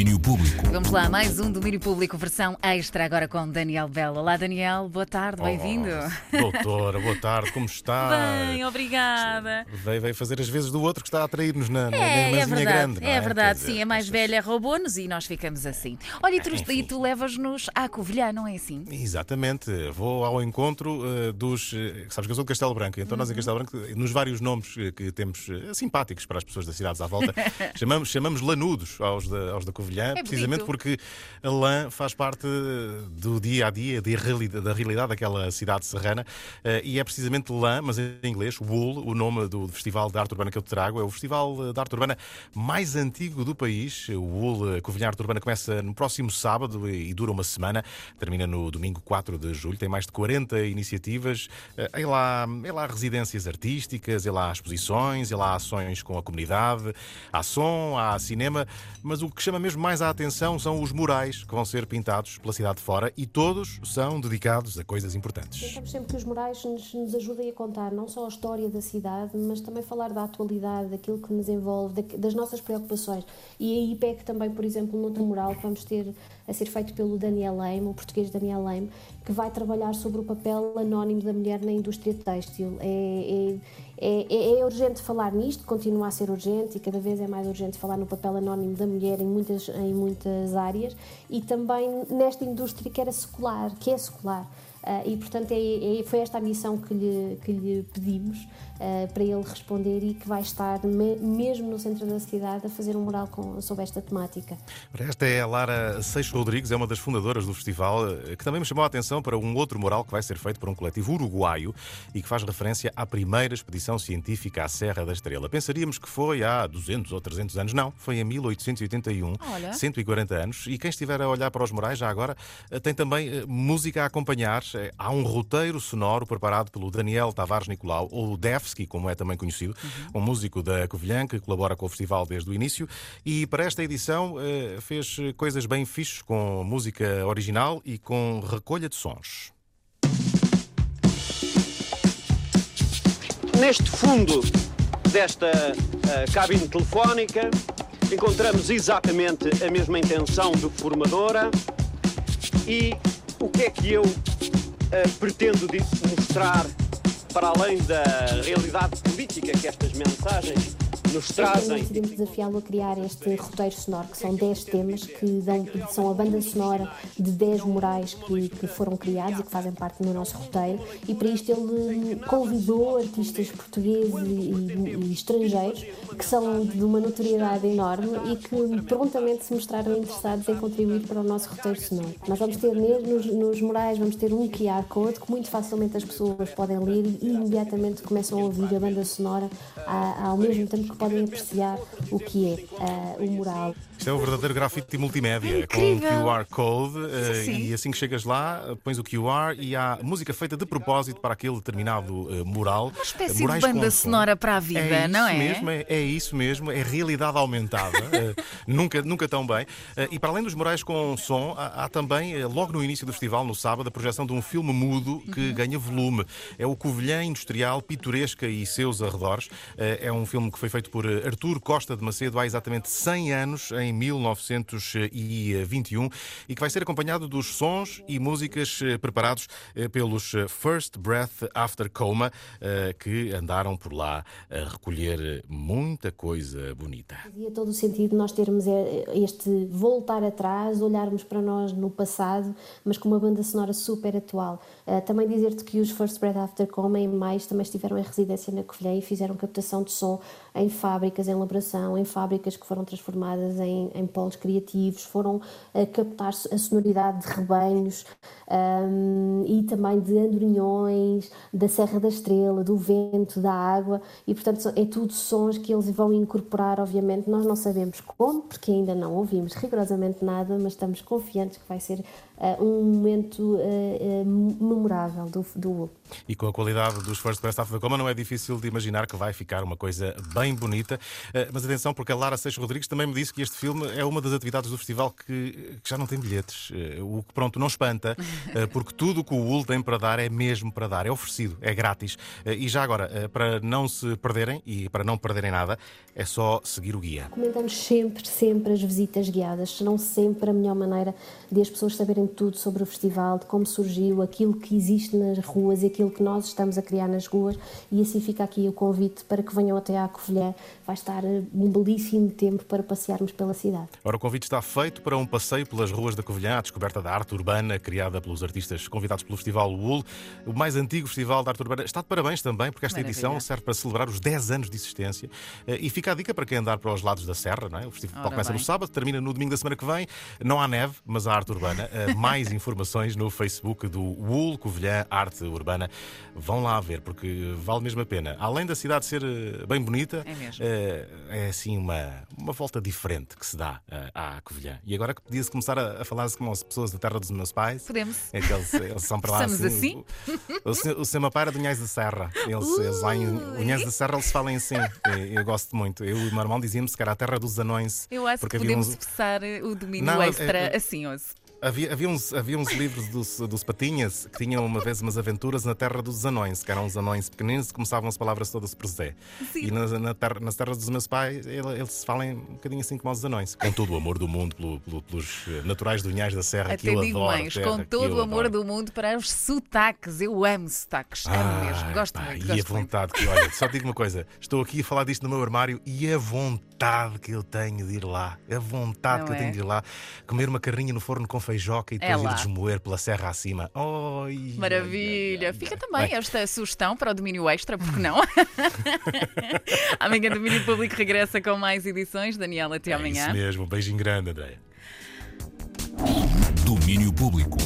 Domínio Público. Vamos lá, mais um Domínio Público, versão extra, agora com Daniel Belo. Olá, Daniel, boa tarde, bem-vindo. Doutora, boa tarde, como está? Bem, obrigada. Veio, veio fazer as vezes do outro que está a atrair-nos na, na, É, na é verdade, grande. não é verdade, dizer, sim, a mais velha roubou-nos e nós ficamos assim. Olha, e tu, e tu levas-nos à Covilhã, não é assim? Exatamente, vou ao encontro eh, dos. eh, sabes que eu sou de Castelo Branco, então nós em Castelo Branco, eh, nos vários nomes que temos eh, simpáticos para as pessoas das cidades à volta, chamamos, chamamos lanudos aos da, aos da Covilhã, É precisamente porque a lã faz parte eh, do dia a dia, da realidade, da realidade daquela cidade serrana, eh, e é precisamente lã, mas em inglês, Wool, o nome do Festival de Arte Urbana que eu te trago, é o Festival de Arte Urbana mais antigo do país. O Wool eh, Covilhã Arte Urbana começa no próximo sábado e dura uma semana, termina no domingo 4 de julho, tem mais de 40 iniciativas, eh, é lá, é lá residências artísticas, é lá exposições, é lá ações com a comunidade, há som, há cinema, mas o que chama mesmo mais a atenção são os murais que vão ser pintados pela cidade de fora e todos são dedicados a coisas importantes. Tentamos sempre que os murais nos, nos ajudem a contar não só a história da cidade, mas também falar da atualidade, daquilo que nos envolve, da- das nossas preocupações. E aí pego também, por exemplo, no outro mural que vamos ter a ser feito pelo Daniel Lame, o português Daniel Lame, que vai trabalhar sobre o papel anónimo da mulher na indústria têxtil. É, é, é, é urgente falar nisto, continua a ser urgente e cada vez é mais urgente falar no papel anónimo da mulher em muitas, em muitas áreas e também nesta indústria que era secular, que é secular. Ah, e, portanto, é, é- foi esta a missão que lhe, que lhe pedimos ah, para ele responder e que vai estar me- mesmo no centro da cidade a fazer um mural com, sobre esta temática. Esta é a Lara Seixo Rodrigues, é uma das fundadoras do festival, eh, que também me chamou a atenção para um outro mural que vai ser feito por um coletivo uruguaio e que faz referência à primeira expedição científica à Serra da Estrela. Pensaríamos que foi há 200 ou 300 anos, não, foi em 1881, Olha. 140 anos. E quem estiver a olhar para os murais já agora eh, tem também eh, música a acompanhar. Eh, Há um roteiro sonoro preparado pelo Daniel Tavares Nicolau, ou Devski, como é também conhecido, um músico da Covilhã que colabora com o festival desde o início. E para esta edição eh, fez coisas bem fixes com música original e com recolha de sons. Neste fundo desta eh, cabine telefónica encontramos exatamente a mesma intenção de formadora e o que é que eu eh, pretendo mostrar para além da realidade política que estas mensagens nos trazem. decidimos desafiá-lo a criar este roteiro sonoro, que são 10 temas, que dão, são a banda sonora de 10 murais que, que foram criados e que fazem parte do nosso roteiro. E para isto ele convidou artistas portugueses e, e- estrangeiros que são de uma notoriedade enorme e que prontamente se mostraram interessados em contribuir para o nosso roteiro sonoro. Nós vamos ter nos, nos murais, vamos ter um QR Code que muito facilmente as pessoas podem ler e imediatamente começam a ouvir a banda sonora ao mesmo tempo que podem apreciar o que é ah, o mural. Isto é um verdadeiro grafite multimédia, com Incrível. um QR Code, eh, e assim que chegas lá, pões o QR e há música feita de propósito para aquele determinado eh, mural. Uma espécie de Murais com banda som. sonora para a vida, é não isso é? Mesmo, é? É isso mesmo, é realidade aumentada, eh, nunca, nunca tão bem. E para além dos murais com som, há, há também, logo no início do festival, no sábado, a projeção de um filme mudo que Uhum. ganha volume. É o Covilhã Industrial, Pitoresca e seus arredores. É um filme que foi feito por Artur Costa de Macedo há exatamente 100 anos, em 1921, e que vai ser acompanhado dos sons e músicas eh, preparados eh, pelos eh, First Breath After Coma, que andaram por lá a recolher muita coisa bonita. Fazia todo o sentido nós termos este voltar atrás, olharmos para nós no passado, mas com uma banda sonora super atual. Também dizer-te que os First Breath After Coma em mais também estiveram em residência na Covilhã e fizeram captação de som em fábricas, em elaboração, em fábricas que foram transformadas em, em polos criativos, foram a captar a sonoridade de rebanhos ahm, e também de andorinhões, da Serra da Estrela, do vento, da água e portanto é tudo sons que eles vão incorporar, obviamente nós não sabemos como, porque ainda não ouvimos rigorosamente nada, mas estamos confiantes que vai ser ah, um momento ah, ah, memorável do, do E com a qualidade dos First Breath After Coma, não é difícil de imaginar que vai ficar uma coisa bem bonita. Mas atenção, porque a Lara Seixas Rodrigues também me disse que este filme filme é uma das atividades do festival que, que já não tem bilhetes. Eh, o que, pronto, não espanta, eh, porque tudo o que o UL tem para dar é mesmo para dar, é oferecido, é grátis. Eh, E já agora, para não se perderem e para não perderem nada, é só seguir o guia. Comentamos sempre, sempre as visitas guiadas, serão sempre a melhor maneira de as pessoas saberem tudo sobre o festival, de como surgiu, aquilo que existe nas ruas e aquilo que nós estamos a criar nas ruas. E assim fica aqui o convite para que venham até à Covilhã. Vai estar um belíssimo tempo para passearmos pela cidade. Ora, o convite está feito para um passeio pelas ruas da Covilhã, à descoberta da arte urbana criada pelos artistas convidados pelo Festival UL, o mais antigo festival de arte urbana. Está de parabéns também, porque esta Maravilha. edição serve para celebrar os 10 anos de existência. Eh, E fica a dica para quem andar para os lados da Serra, não é? O festival Ora começa no bem. sábado, termina no domingo da semana que vem. Não há neve, mas há arte urbana. Eh, Mais informações no Facebook do UL Covilhã Arte Urbana. Vão lá ver, porque vale mesmo a pena. Além da cidade ser eh, bem bonita, É mesmo. é assim uma, uma volta diferente que se dá eh, à Covilhã. E agora que podia-se começar a, a falar-se como as pessoas da terra dos meus pais. Podemos. É que eles, eles são para lá Estamos assim? O, o, o, o seu meu pai era de Unhais da Serra. Eles, eles lá em Unhais da Serra eles falam assim. E Eu, gosto muito. Eu e o meu irmão dizíamos que era a terra dos anões. Eu acho porque que podemos uns- expressar eh, o domínio Não, é- extra é- assim, ouço. Havia, havia, uns, havia uns livros dos, dos Patinhas que tinham uma vez umas aventuras na terra dos anões, que eram os anões pequeninos que começavam as palavras todas por Zé. Sim. E na, na terra, nas terras dos meus pais, ele- eles falam um bocadinho assim como os anões. Com todo o amor do mundo pelo- pelo- pelos eh, naturais do Unhais da Serra, que Até eu digo adoro. mais, terra com que todo o amor adoro. do mundo para os sotaques. Eu amo sotaques, amo Ai, mesmo. Gosto pá, muito, E a gosto muito. vontade que, olha, só digo uma coisa: estou aqui a falar disto no meu armário e a vontade que eu tenho de ir lá, a vontade Não que eu tenho é? de ir lá, comer uma carrinha no forno com feijoca e É depois lá. ir desmoer pela serra acima. Oi, Maravilha! ai, ai, Fica ai. também Bem, esta sugestão para o domínio extra, porque não? amanhã, Domínio Público regressa com mais edições. Daniela, até é amanhã. isso mesmo, um beijinho grande, Andréia. Domínio Público.